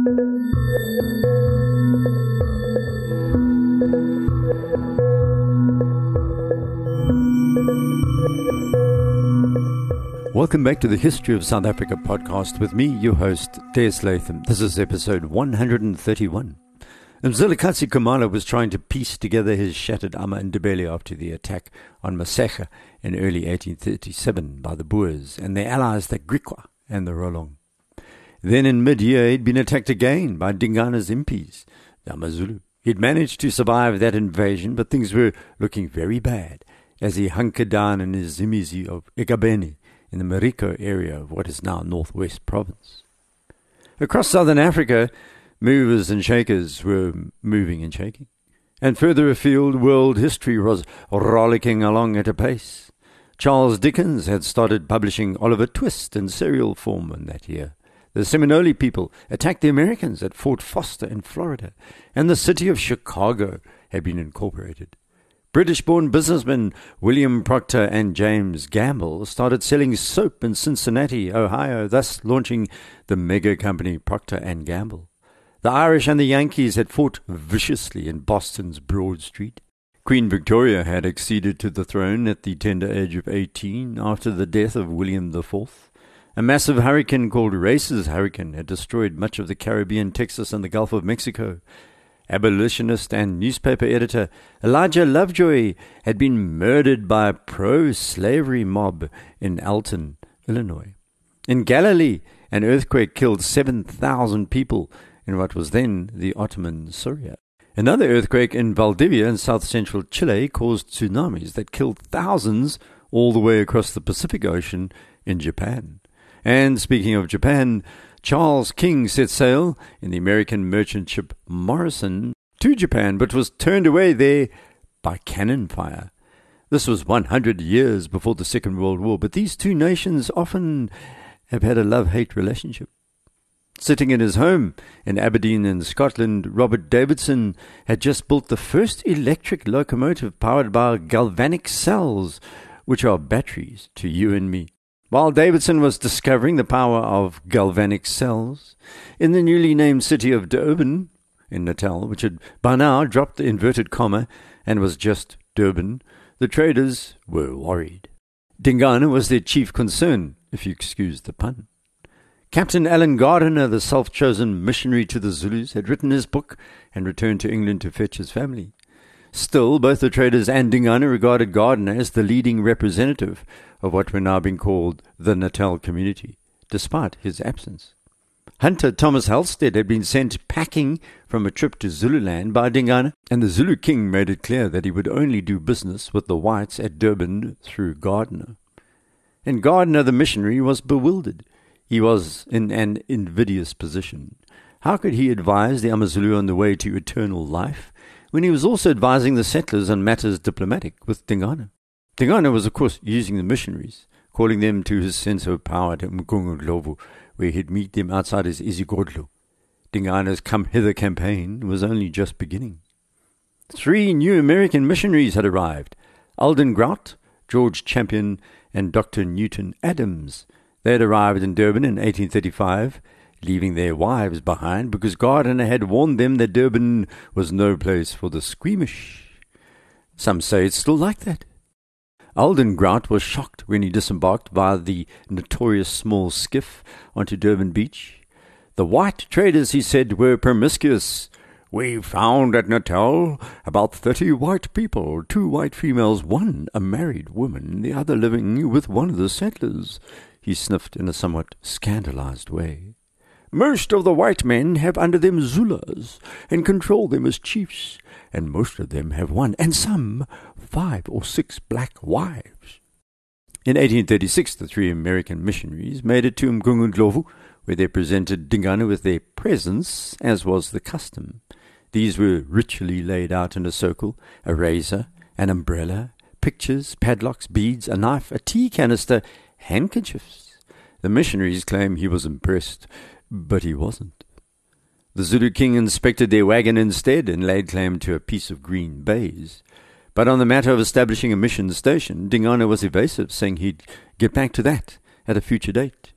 Welcome back to the History of South Africa podcast with me, your host, Des Latham. This is episode 131. Mzilikazi Khumalo was trying to piece together his shattered Ndebele after the attack on Mosega in early 1837 by the Boers and their allies the Griqua and the Rolong. Then in mid-year he'd been attacked again by Dingana's impis, the Amazulu. He'd managed to survive that invasion, but things were looking very bad as he hunkered down in his Zimizi of eGabeni in the Marico area of what is now Northwest Province. Across southern Africa, movers and shakers were moving and shaking. And further afield, world history was rollicking along at a pace. Charles Dickens had started publishing Oliver Twist in serial form in that year. The Seminole people attacked the Americans at Fort Foster in Florida, and the city of Chicago had been incorporated. British born businessmen William Procter and James Gamble started selling soap in Cincinnati, Ohio, thus launching the mega company Procter and Gamble. The Irish and the Yankees had fought viciously in Boston's Broad Street. Queen Victoria had acceded to the throne at the tender age of 18 after the death of William IV. A massive hurricane called Racer's Hurricane had destroyed much of the Caribbean, Texas, and the Gulf of Mexico. Abolitionist and newspaper editor Elijah Lovejoy had been murdered by a pro slavery mob in Alton, Illinois. In Galilee, an earthquake killed 7,000 people in what was then the Ottoman Syria. Another earthquake in Valdivia in south central Chile caused tsunamis that killed thousands all the way across the Pacific Ocean in Japan. And speaking of Japan, Charles King set sail in the American merchant ship Morrison to Japan, but was turned away there by cannon fire. This was 100 years before the Second World War, but these two nations often have had a love hate relationship. Sitting in his home in Aberdeen in Scotland, Robert Davidson had just built the first electric locomotive powered by galvanic cells, which are batteries to you and me. While Davidson was discovering the power of galvanic cells, in the newly named city of Durban, in Natal, which had by now dropped the inverted comma and was just Durban, the traders were worried. Dingana was their chief concern, if you excuse the pun. Captain Allen Gardiner, the self chosen missionary to the Zulus, had written his book and returned to England to fetch his family. Still, both the traders and Dingana regarded Gardiner as the leading representative of what were now being called the Natal community, despite his absence. Hunter Thomas Halstead had been sent packing from a trip to Zululand by Dingana, and the Zulu king made it clear that he would only do business with the whites at Durban through Gardiner. And Gardiner, the missionary, was bewildered. He was in an invidious position. How could he advise the Amazulu on the way to eternal life when he was also advising the settlers on matters diplomatic with Dingana? Dingana was, of course, using the missionaries, calling them to his sense of power at Mgungundlovu, where he'd meet them outside his isigodlo. Dingana's Come Hither campaign was only just beginning. Three new American missionaries had arrived Alden Grout, George Champion, and Dr. Newton Adams. They had arrived in Durban in 1835, leaving their wives behind because Gardiner had warned them that Durban was no place for the squeamish. Some say it's still like that. Alden Grout was shocked when he disembarked via the notorious small skiff onto Durban Beach. The white traders, he said, were promiscuous. We found at Natal about thirty white people, two white females, one a married woman, the other living with one of the settlers he sniffed in a somewhat scandalized way. Most of the white men have under them Zulus and control them as chiefs, and most of them have one, and some five or six black wives. In 1836, the three American missionaries made it to Mgungundlovu, where they presented Dingana with their presents, as was the custom. These were ritually laid out in a circle, a razor, an umbrella, pictures, padlocks, beads, a knife, a tea canister, handkerchiefs. The missionaries claim he was impressed, but he wasn't. The Zulu king inspected their wagon instead and laid claim to a piece of green baize. But on the matter of establishing a mission station, Dingana was evasive, saying he'd get back to that at a future date.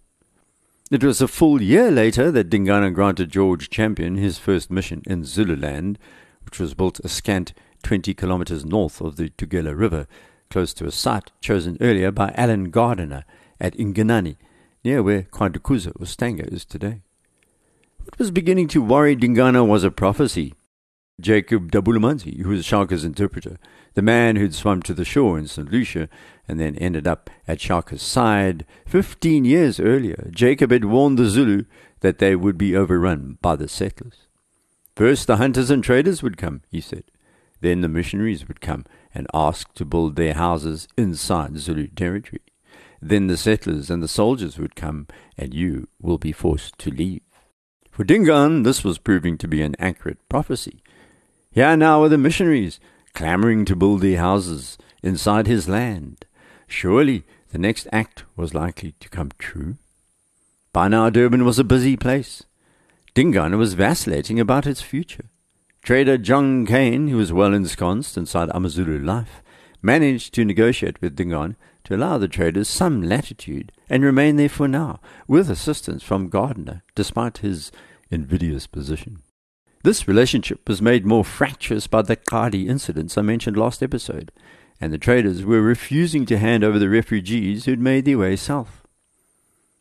It was a full year later that Dingane granted George Champion his first mission in Zululand, which was built a scant 20 kilometers north of the Tugela River, close to a site chosen earlier by Alan Gardiner at Inganani, near where Kwandukuza or is today. What was beginning to worry Dingana was a prophecy. Jacob Dabulamanzi, who was Shaka's interpreter, the man who'd swum to the shore in St. Lucia and then ended up at Shaka's side, fifteen years earlier, Jacob had warned the Zulu that they would be overrun by the settlers. First the hunters and traders would come, he said. Then the missionaries would come and ask to build their houses inside Zulu territory. Then the settlers and the soldiers would come, and you will be forced to leave. For Dingaan, this was proving to be an accurate prophecy. Here now were the missionaries, clamoring to build their houses inside his land. Surely the next act was likely to come true. By now Durban was a busy place. Dingaan was vacillating about its future. Trader John Cane, who was well ensconced inside Amazulu life, managed to negotiate with Dingaan to allow the traders some latitude and remain there for now, with assistance from Gardiner, despite his invidious position. This relationship was made more fractious by the Qadi incidents I mentioned last episode, and the traders were refusing to hand over the refugees who'd made their way south.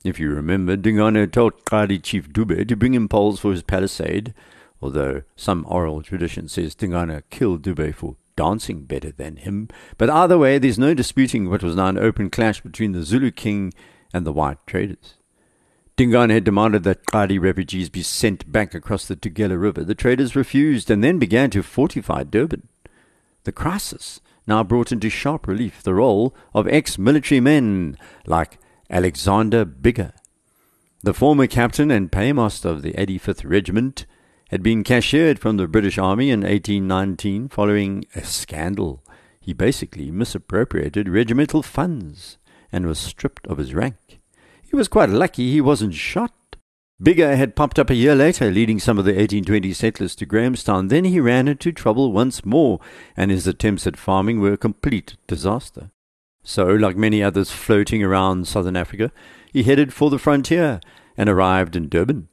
If you remember, Dingane told Qadi Chief Dube to bring him poles for his palisade, although some oral tradition says Dingane killed Dube for dancing better than him. But either way, there's no disputing what was now an open clash between the Zulu king and the white traders. Dingaan had demanded that Qadi refugees be sent back across the Tugela River. The traders refused and then began to fortify Durban. The crisis now brought into sharp relief the role of ex-military men like Alexander Biggar. The former captain and paymaster of the 85th Regiment had been cashiered from the British Army in 1819 following a scandal. He basically misappropriated regimental funds and was stripped of his rank. He was quite lucky he wasn't shot. Biggar had popped up a year later, leading some of the 1820 settlers to Grahamstown. Then he ran into trouble once more, and his attempts at farming were a complete disaster. So, like many others floating around southern Africa, he headed for the frontier and arrived in Durban.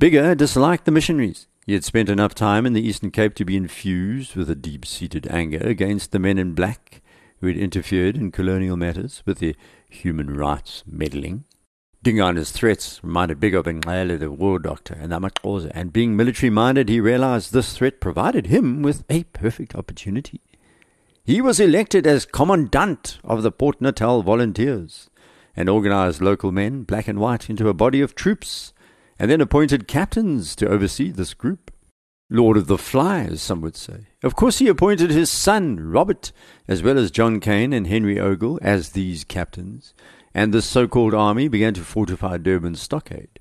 Biggar disliked the missionaries. He had spent enough time in the Eastern Cape to be infused with a deep seated anger against the men in black who had interfered in colonial matters with their human rights meddling. Dingane's threats reminded Biggar of Nxele, the war doctor, and Amaxhosa, and being military minded, he realized this threat provided him with a perfect opportunity. He was elected as commandant of the Port Natal Volunteers and organized local men, black and white, into a body of troops and then appointed captains to oversee this group. Lord of the Flies, some would say. Of course, he appointed his son, Robert, as well as John Cane and Henry Ogle, as these captains, and the so called army began to fortify Durban's stockade.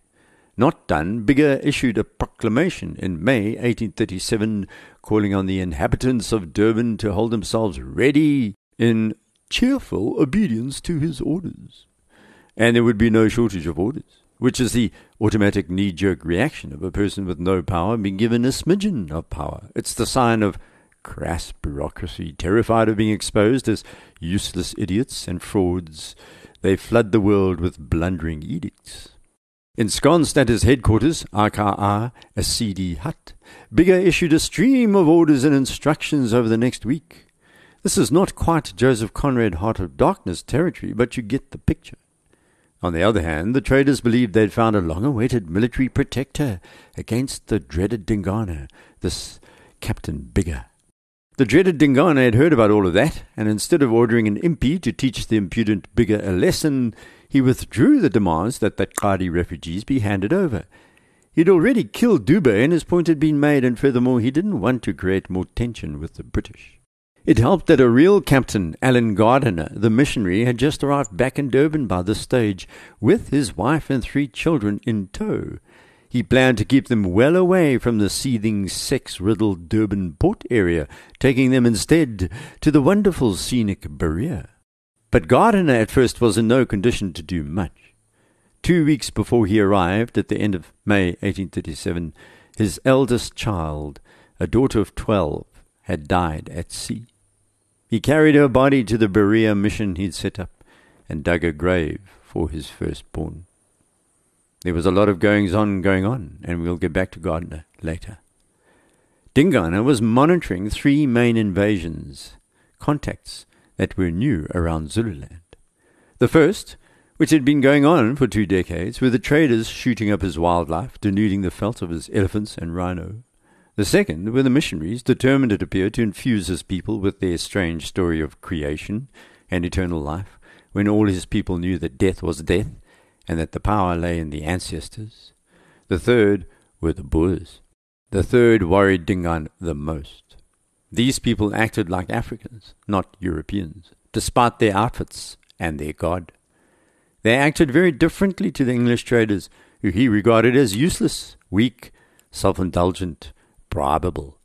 Not done, Biggar issued a proclamation in May 1837 calling on the inhabitants of Durban to hold themselves ready in cheerful obedience to his orders. And there would be no shortage of orders which is the automatic knee jerk reaction of a person with no power being given a smidgen of power. It's the sign of crass bureaucracy, terrified of being exposed as useless idiots and frauds. They flood the world with blundering edicts. Ensconced at his headquarters, aka a hut, Biggar issued a stream of orders and instructions over the next week. This is not quite Joseph Conrad Heart of Darkness territory, but you get the picture. On the other hand, the traders believed they'd found a long-awaited military protector against the dreaded Dingane, this Captain Biggar. The dreaded Dingane had heard about all of that, and instead of ordering an impi to teach the impudent Biggar a lesson, he withdrew the demands that the Qadi refugees be handed over. He'd already killed Dube, and his point had been made, and furthermore, he didn't want to create more tension with the British. It helped that a real captain, Alan Gardiner, the missionary, had just arrived back in Durban by this stage, with his wife and three children in tow. He planned to keep them well away from the seething, sex riddled Durban port area, taking them instead to the wonderful scenic Berea. But Gardiner at first was in no condition to do much. Two weeks before he arrived, at the end of May 1837, his eldest child, a daughter of twelve, had died at sea. He carried her body to the Berea mission he'd set up and dug a grave for his firstborn. There was a lot of goings on going on, and we'll get back to Gardiner later. Dingana was monitoring three main invasions, contacts that were new around Zululand. The first, which had been going on for two decades, were the traders shooting up his wildlife, denuding the veldt of his elephants and rhino. The second were the missionaries, determined, it appeared, to infuse his people with their strange story of creation and eternal life, when all his people knew that death was death, and that the power lay in the ancestors. The third were the Boers. The third worried Dingaan the most. These people acted like Africans, not Europeans, despite their outfits and their God. They acted very differently to the English traders, who he regarded as useless, weak, self indulgent, bribable.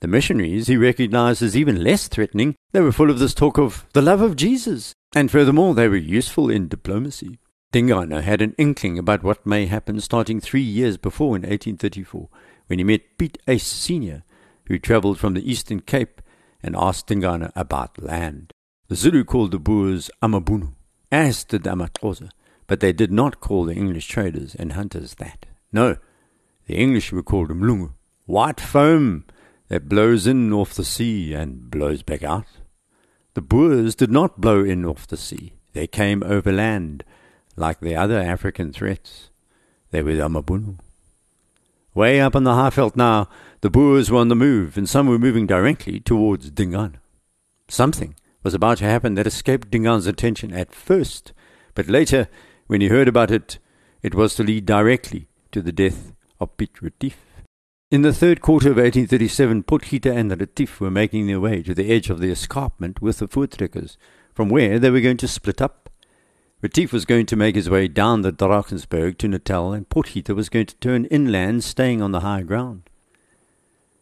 The missionaries he recognized as even less threatening. They were full of this talk of the love of Jesus, and furthermore, they were useful in diplomacy. Dingana had an inkling about what may happen starting three years before in 1834, when he met Piet Uys Sr., who travelled from the Eastern Cape and asked Dingana about land. The Zulu called the Boers Amabunu, as did the Amaxhosa, but they did not call the English traders and hunters that. No, the English were called Mlungu, white foam that blows in off the sea and blows back out. The Boers did not blow in off the sea. They came overland, like the other African threats. They were the Amabunu. Way up on the Highveld now, the Boers were on the move, and some were moving directly towards Dingaan. Something was about to happen that escaped Dingaan's attention at first, but later, when he heard about it, it was to lead directly to the death of Piet Retief. In the third quarter of 1837, Potgieter and Retief were making their way to the edge of the escarpment with the Voortrekkers, from where they were going to split up. Retief was going to make his way down the Drakensberg to Natal, and Potgieter was going to turn inland, staying on the high ground.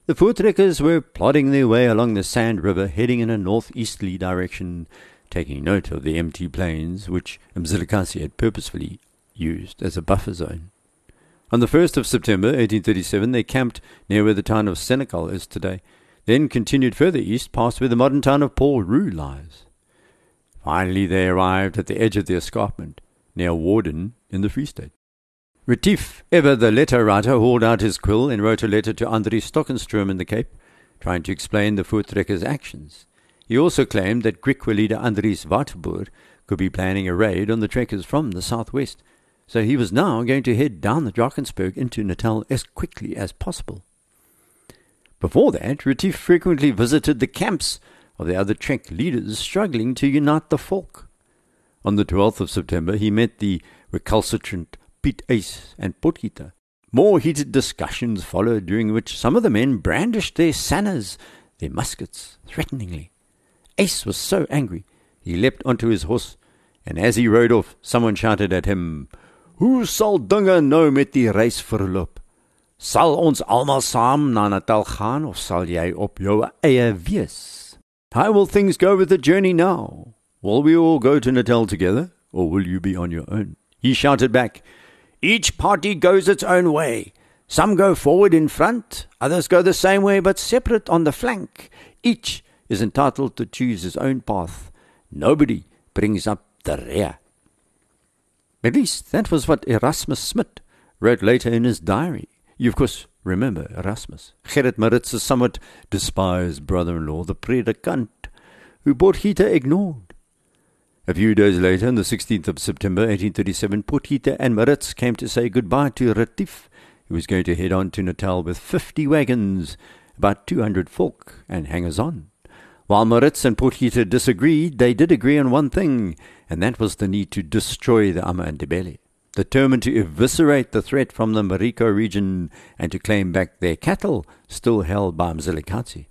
The Voortrekkers were plodding their way along the Sand River, heading in a northeasterly direction, taking note of the empty plains which Mzilikazi had purposefully used as a buffer zone. On the 1st of September 1837, they camped near where the town of Senekal is today, then continued further east past where the modern town of Paul Roux lies. Finally, they arrived at the edge of the escarpment, near Warden in the Free State. Retief, ever the letter writer, hauled out his quill and wrote a letter to Andries Stockenstrom in the Cape, trying to explain the Voortrekkers' actions. He also claimed that Griqua leader Andries Waterboer could be planning a raid on the trekkers from the southwest, so he was now going to head down the Drakensberg into Natal as quickly as possible. Before that, Retief frequently visited the camps of the other Trek leaders struggling to unite the folk. On the 12th of September, he met the recalcitrant Piet Uys and Potgieter. More heated discussions followed, during which some of the men brandished their sannas, their muskets, threateningly. Uys was so angry, he leapt onto his horse, and as he rode off, someone shouted at him, Hoe sal dinge nou met die reis verloop? Sal ons almal saam na Natal gaan of sal jy op jou eie wees? How will things go with the journey now? Will we all go to Natal together, or will you be on your own? He shouted back, each party goes its own way. Some go forward in front, others go the same way but separate on the flank. Each is entitled to choose his own path. Nobody brings up the rear. At least that was what Erasmus Smit wrote later in his diary. You, of course, remember Erasmus, Gerrit Maritz's somewhat despised brother in law, the predicant, who Potgieter ignored. A few days later, on the 16th of September 1837, Potgieter and Maritz came to say goodbye to Retief, who was going to head on to Natal with 50 wagons, about 200 folk, and hangers on. While Maritz and Potgieter disagreed, they did agree on one thing, and that was the need to destroy the Amandebele, determined to eviscerate the threat from the Marico region and to claim back their cattle still held by Mzilikazi.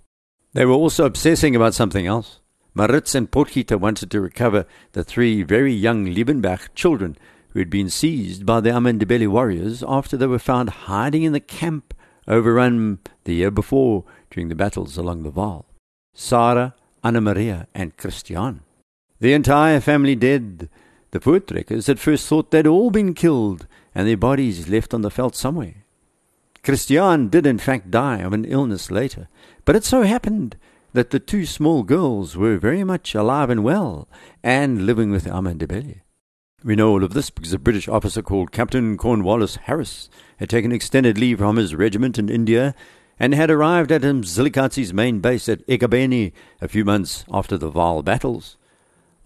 They were also obsessing about something else. Maritz and Potgieter wanted to recover the three very young Liebenberg children who had been seized by the Amandebele warriors after they were found hiding in the camp overrun the year before during the battles along the Vaal. Sarah, Anna Maria, and Christian. The entire family dead. The Voortrekkers at first thought they'd all been killed and their bodies left on the veldt somewhere. Christian did in fact die of an illness later, but it so happened that the two small girls were very much alive and well and living with Amandebele. We know all of this because a British officer called Captain Cornwallis Harris had taken extended leave from his regiment in India and had arrived at Mzilikatsi's main base at eGabeni a few months after the Vaal battles.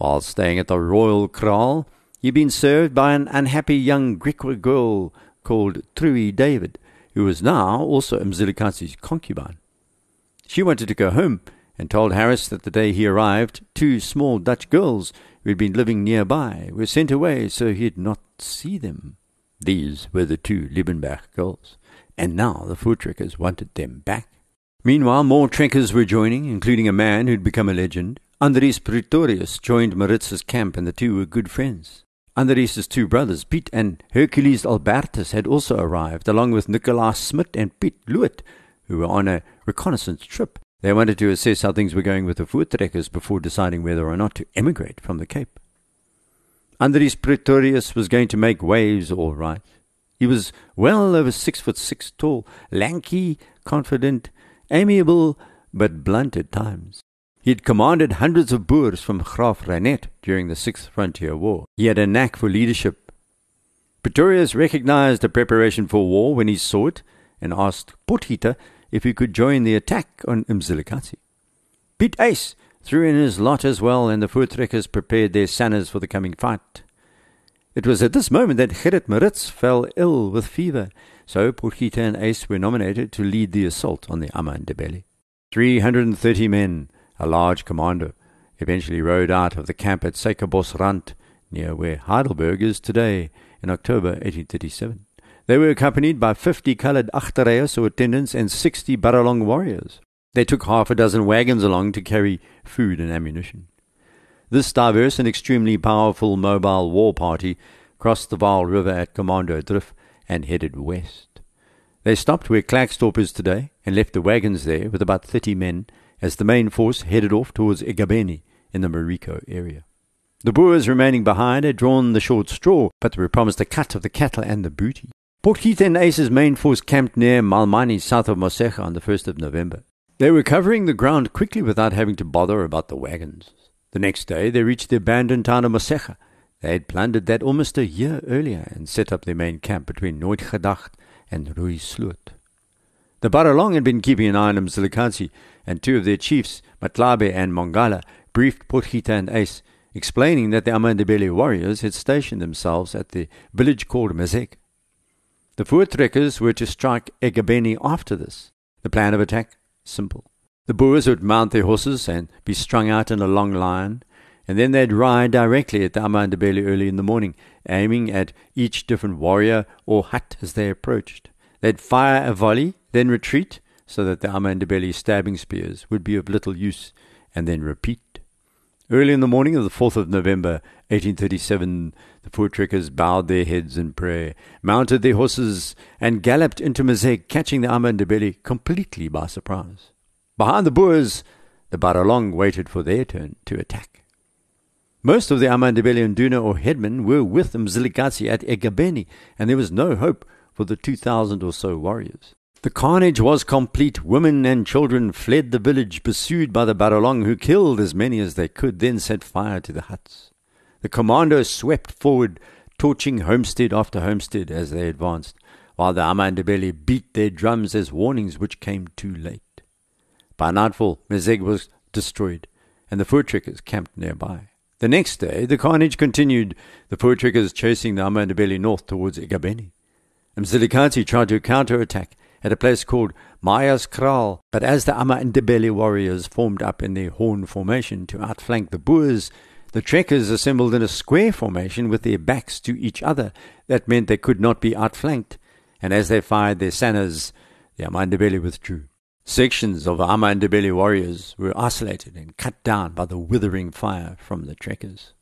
While staying at the Royal Kraal, he'd been served by an unhappy young Griqua girl called Trui David, who was now also Mzilikatsi's concubine. She wanted to go home and told Harris that the day he arrived, two small Dutch girls who had been living nearby were sent away so he'd not see them. These were the two Liebenberg girls, and now the Voortrekkers wanted them back. Meanwhile, more trekkers were joining, including a man who'd become a legend. Andries Pretorius joined Maritz's camp, and the two were good friends. Andries's two brothers, Piet and Hercules Albertus, had also arrived, along with Nicolaas Smit and Piet Luit, who were on a reconnaissance trip. They wanted to assess how things were going with the Voortrekkers before deciding whether or not to emigrate from the Cape. Andries Pretorius was going to make waves all right. He was well over six foot six tall, lanky, confident, amiable, but blunt at times. He had commanded hundreds of Boers from Graaff-Reinet during the Sixth Frontier War. He had a knack for leadership. Pretorius recognized a preparation for war when he saw it and asked Potgieter if he could join the attack on Mzilikazi. Piet Uys threw in his lot as well, and the Voortrekkers prepared their sannas for the coming fight. It was at this moment that Gerrit Maritz fell ill with fever, so Potgieter and Uys were nominated to lead the assault on the Amandebele. Three hundred and thirty men, a large commando, eventually rode out of the camp at Suikerbosrand, near where Heidelberg is today, in October 1837. They were accompanied by fifty coloured agterryers or attendants and sixty Baralong warriors. They took half a dozen wagons along to carry food and ammunition. This diverse and extremely powerful mobile war party crossed the Vaal River at Commandoodrift and headed west. They stopped where Klerksdorp is today and left the wagons there with about thirty men as the main force headed off towards eGabeni in the Marico area. The Boers remaining behind had drawn the short straw, but were promised a cut of the cattle and the booty. Potgieter and Uys's main force camped near Malmani, south of Mosega, on the 1st of November. They were covering the ground quickly without having to bother about the wagons. The next day they reached the abandoned town of Mosega. They had plundered that almost a year earlier and set up their main camp between Nooitgedacht and Rooisloot. The Baralong had been keeping an eye on Mzilikazi, and two of their chiefs, Matlabe and Mongala, briefed Potgieter and Uys, explaining that the Amandebele warriors had stationed themselves at the village called Mazek. The Voortrekkers were to strike Egabeni after this. The plan of attack? Simple. The Boers would mount their horses and be strung out in a long line, and then they'd ride directly at the Amandebele early in the morning, aiming at each different warrior or hut as they approached. They'd fire a volley, then retreat, so that the Amandebele stabbing spears would be of little use, and then repeat. Early in the morning of the 4th of November, 1837, the Voortrekkers bowed their heads in prayer, mounted their horses, and galloped into Mazek, catching the Amandebele completely by surprise. Behind the Boers, the Baralong waited for their turn to attack. Most of the Amandebele Nduna or headmen were with Mzilikazi at Egabeni, and there was no hope for the two thousand or so warriors. The carnage was complete. Women and children fled the village, pursued by the Baralong, who killed as many as they could, then set fire to the huts. The commandos swept forward, torching homestead after homestead as they advanced, while the Amandebele beat their drums as warnings which came too late. By nightfall, Mazeg was destroyed, and the Voortrekkers camped nearby. The next day, the carnage continued, the Voortrekkers chasing the Amandebele north towards eGabeni. Mzilikazi tried to counterattack, at a place called Maya's Kraal. But as the Ama warriors formed up in their horn formation to outflank the Boers, the trekkers assembled in a square formation with their backs to each other. That meant they could not be outflanked, and as they fired their sannas, the Amandebele withdrew. Sections of Amandebele warriors were isolated and cut down by the withering fire from the trekkers.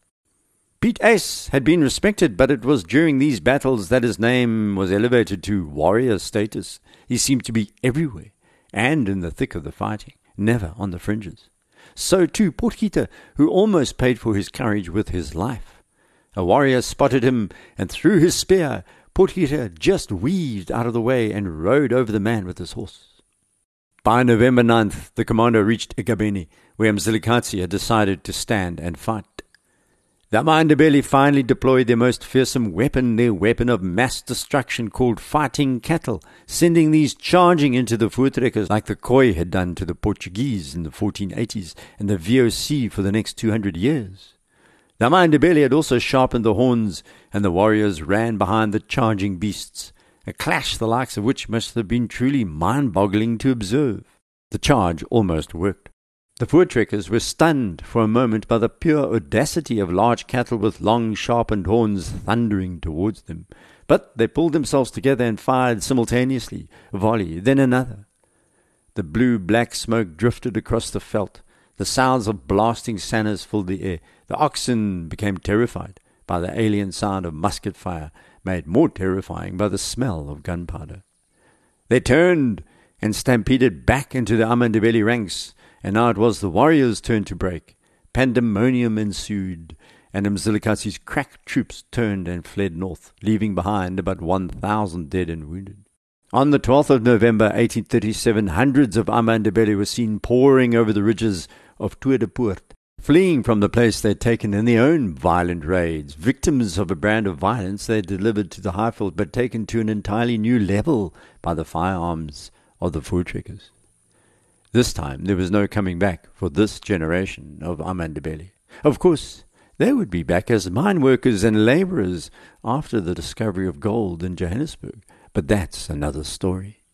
Piet Uys had been respected, but it was during these battles that his name was elevated to warrior status. He seemed to be everywhere, and in the thick of the fighting, never on the fringes. So too Potgieter, who almost paid for his courage with his life. A warrior spotted him and threw his spear. Potgieter just weaved out of the way and rode over the man with his horse. By November 9th, the commando reached eGabeni, where Mzilikazi had decided to stand and fight. The Amandebele finally deployed their most fearsome weapon, their weapon of mass destruction called fighting cattle, sending these charging into the Voortrekkers like the Khoi had done to the Portuguese in the 1480s and the VOC for the next 200 years. The Amandebele had also sharpened the horns, and the warriors ran behind the charging beasts, a clash the likes of which must have been truly mind-boggling to observe. The charge almost worked. The Voortrekkers were stunned for a moment by the pure audacity of large cattle with long sharpened horns thundering towards them. But they pulled themselves together and fired simultaneously, a volley, then another. The blue black smoke drifted across the veldt. The sounds of blasting sannas filled the air. The oxen became terrified by the alien sound of musket fire, made more terrifying by the smell of gunpowder. They turned and stampeded back into the Amandebele ranks and now it was the warriors' turn to break. Pandemonium ensued, and Mzilikazi's crack troops turned and fled north, leaving behind about 1,000 dead and wounded. On the 12th of November 1837, hundreds of Amandebele were seen pouring over the ridges of Tweedepoort, fleeing from the place they had taken in their own violent raids, victims of a brand of violence they had delivered to the Highveld, but taken to an entirely new level by the firearms of the Voortrekkers. This time there was no coming back for this generation of Amandebele. Of course, they would be back as mine workers and labourers after the discovery of gold in Johannesburg, but that's another story.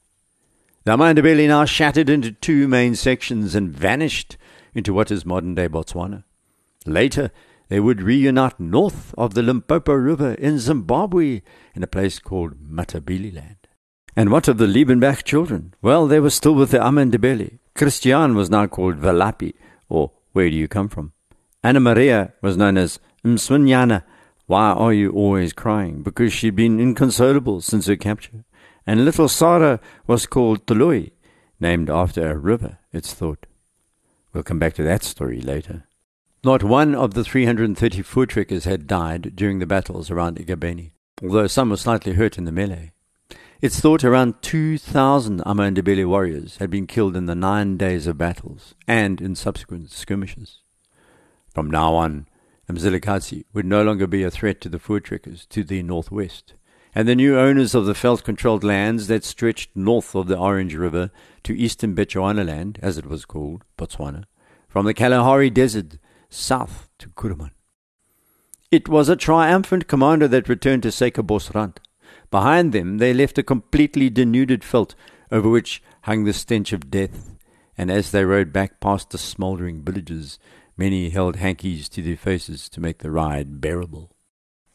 The Amandebele now shattered into two main sections and vanished into what is modern-day Botswana. Later, they would reunite north of the Limpopo River in Zimbabwe in a place called Matabeleland. And what of the Liebenberg children? Well, they were still with the Amandebele, Christian was now called Valapi, or Where do you come from? Anna Maria was known as Mswinyana, Why are you always crying? Because she'd been inconsolable since her capture. And little Sarah was called Toloi, named after a river, it's thought. We'll come back to that story later. Not one of the 330 Voortrekkers had died during the battles around eGabeni, although some were slightly hurt in the melee. It's thought around 2,000 Amandebele warriors had been killed in the nine days of battles and in subsequent skirmishes. From now on, Mzilikazi would no longer be a threat to the Voortrekkers to the northwest, and the new owners of the veld-controlled lands that stretched north of the Orange River to eastern Bechuanaland, as it was called, Botswana, from the Kalahari Desert south to Kuruman. It was a triumphant commander that returned to Suikerbosrand, Behind them they left a completely denuded veldt over which hung the stench of death, and as they rode back past the smouldering villages, many held hankies to their faces to make the ride bearable.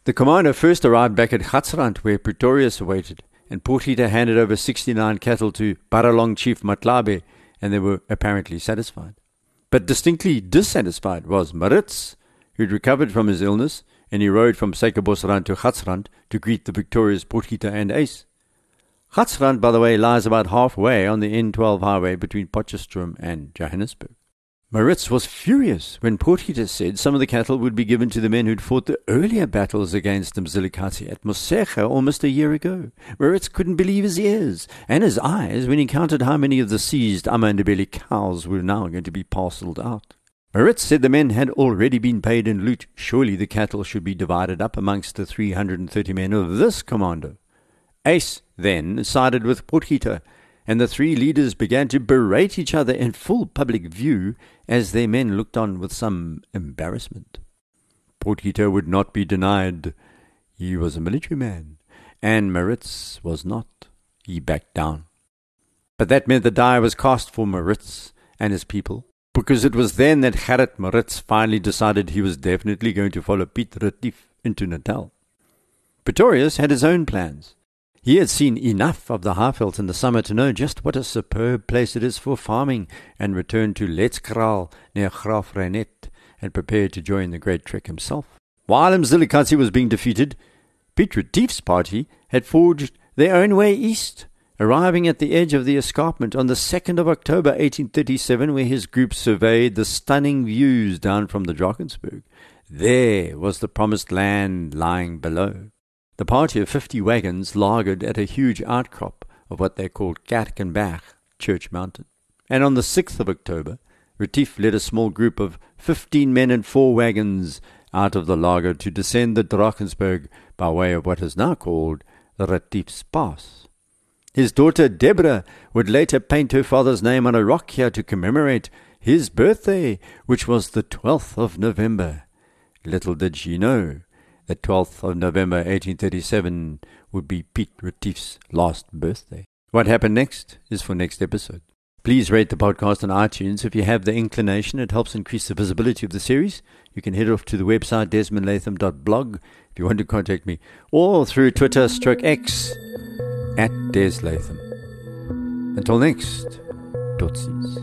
The commander first arrived back at Gatsrand, where Pretorius awaited, and Potgieter handed over 69 cattle to Baralong chief Matlabe, and they were apparently satisfied. But distinctly dissatisfied was Maritz, who'd recovered from his illness and he rode from Suikerbosrand to Gatsrand to greet the victorious Potgieter and Uys. Gatsrand, by the way, lies about halfway on the N12 highway between Potchefstroom and Johannesburg. Maritz was furious when Potgieter said some of the cattle would be given to the men who'd fought the earlier battles against the Mzilikazi at Mosega almost a year ago. Maritz couldn't believe his ears and his eyes when he counted how many of the seized Amandebele cows were now going to be parcelled out. Maritz said the men had already been paid in loot. Surely the cattle should be divided up amongst the 330 men of this commander. Uys then sided with Potgieter, and the three leaders began to berate each other in full public view as their men looked on with some embarrassment. Potgieter would not be denied. He was a military man, and Maritz was not. He backed down. But that meant the die was cast for Maritz and his people because it was then that Gerrit Maritz finally decided he was definitely going to follow Piet Retief into Natal. Pretorius had his own plans. He had seen enough of the Highveld in the summer to know just what a superb place it is for farming and returned to Letzkraal near Graaff-Reinet and prepared to join the great trek himself. While Mzilikazi was being defeated, Piet Retief's party had forged their own way east arriving at the edge of the escarpment on the 2nd of October 1837, where his group surveyed the stunning views down from the Drakensberg. There was the promised land lying below. The party of fifty wagons lagered at a huge outcrop of what they called Kerkenberg, Church Mountain. And on the 6th of October, Retief led a small group of fifteen men and four wagons out of the Lager to descend the Drakensberg by way of what is now called the Retiefs Pass. His daughter Deborah would later paint her father's name on a rock here to commemorate his birthday, which was the 12th of November. Little did she know that 12th of November 1837 would be Piet Retief's last birthday. What happened next is for next episode. Please rate the podcast on iTunes. If you have the inclination, it helps increase the visibility of the series. You can head off to the website desmondlatham.blog if you want to contact me, or through Twitter stroke X at Des Latham. Until next, Totsiens.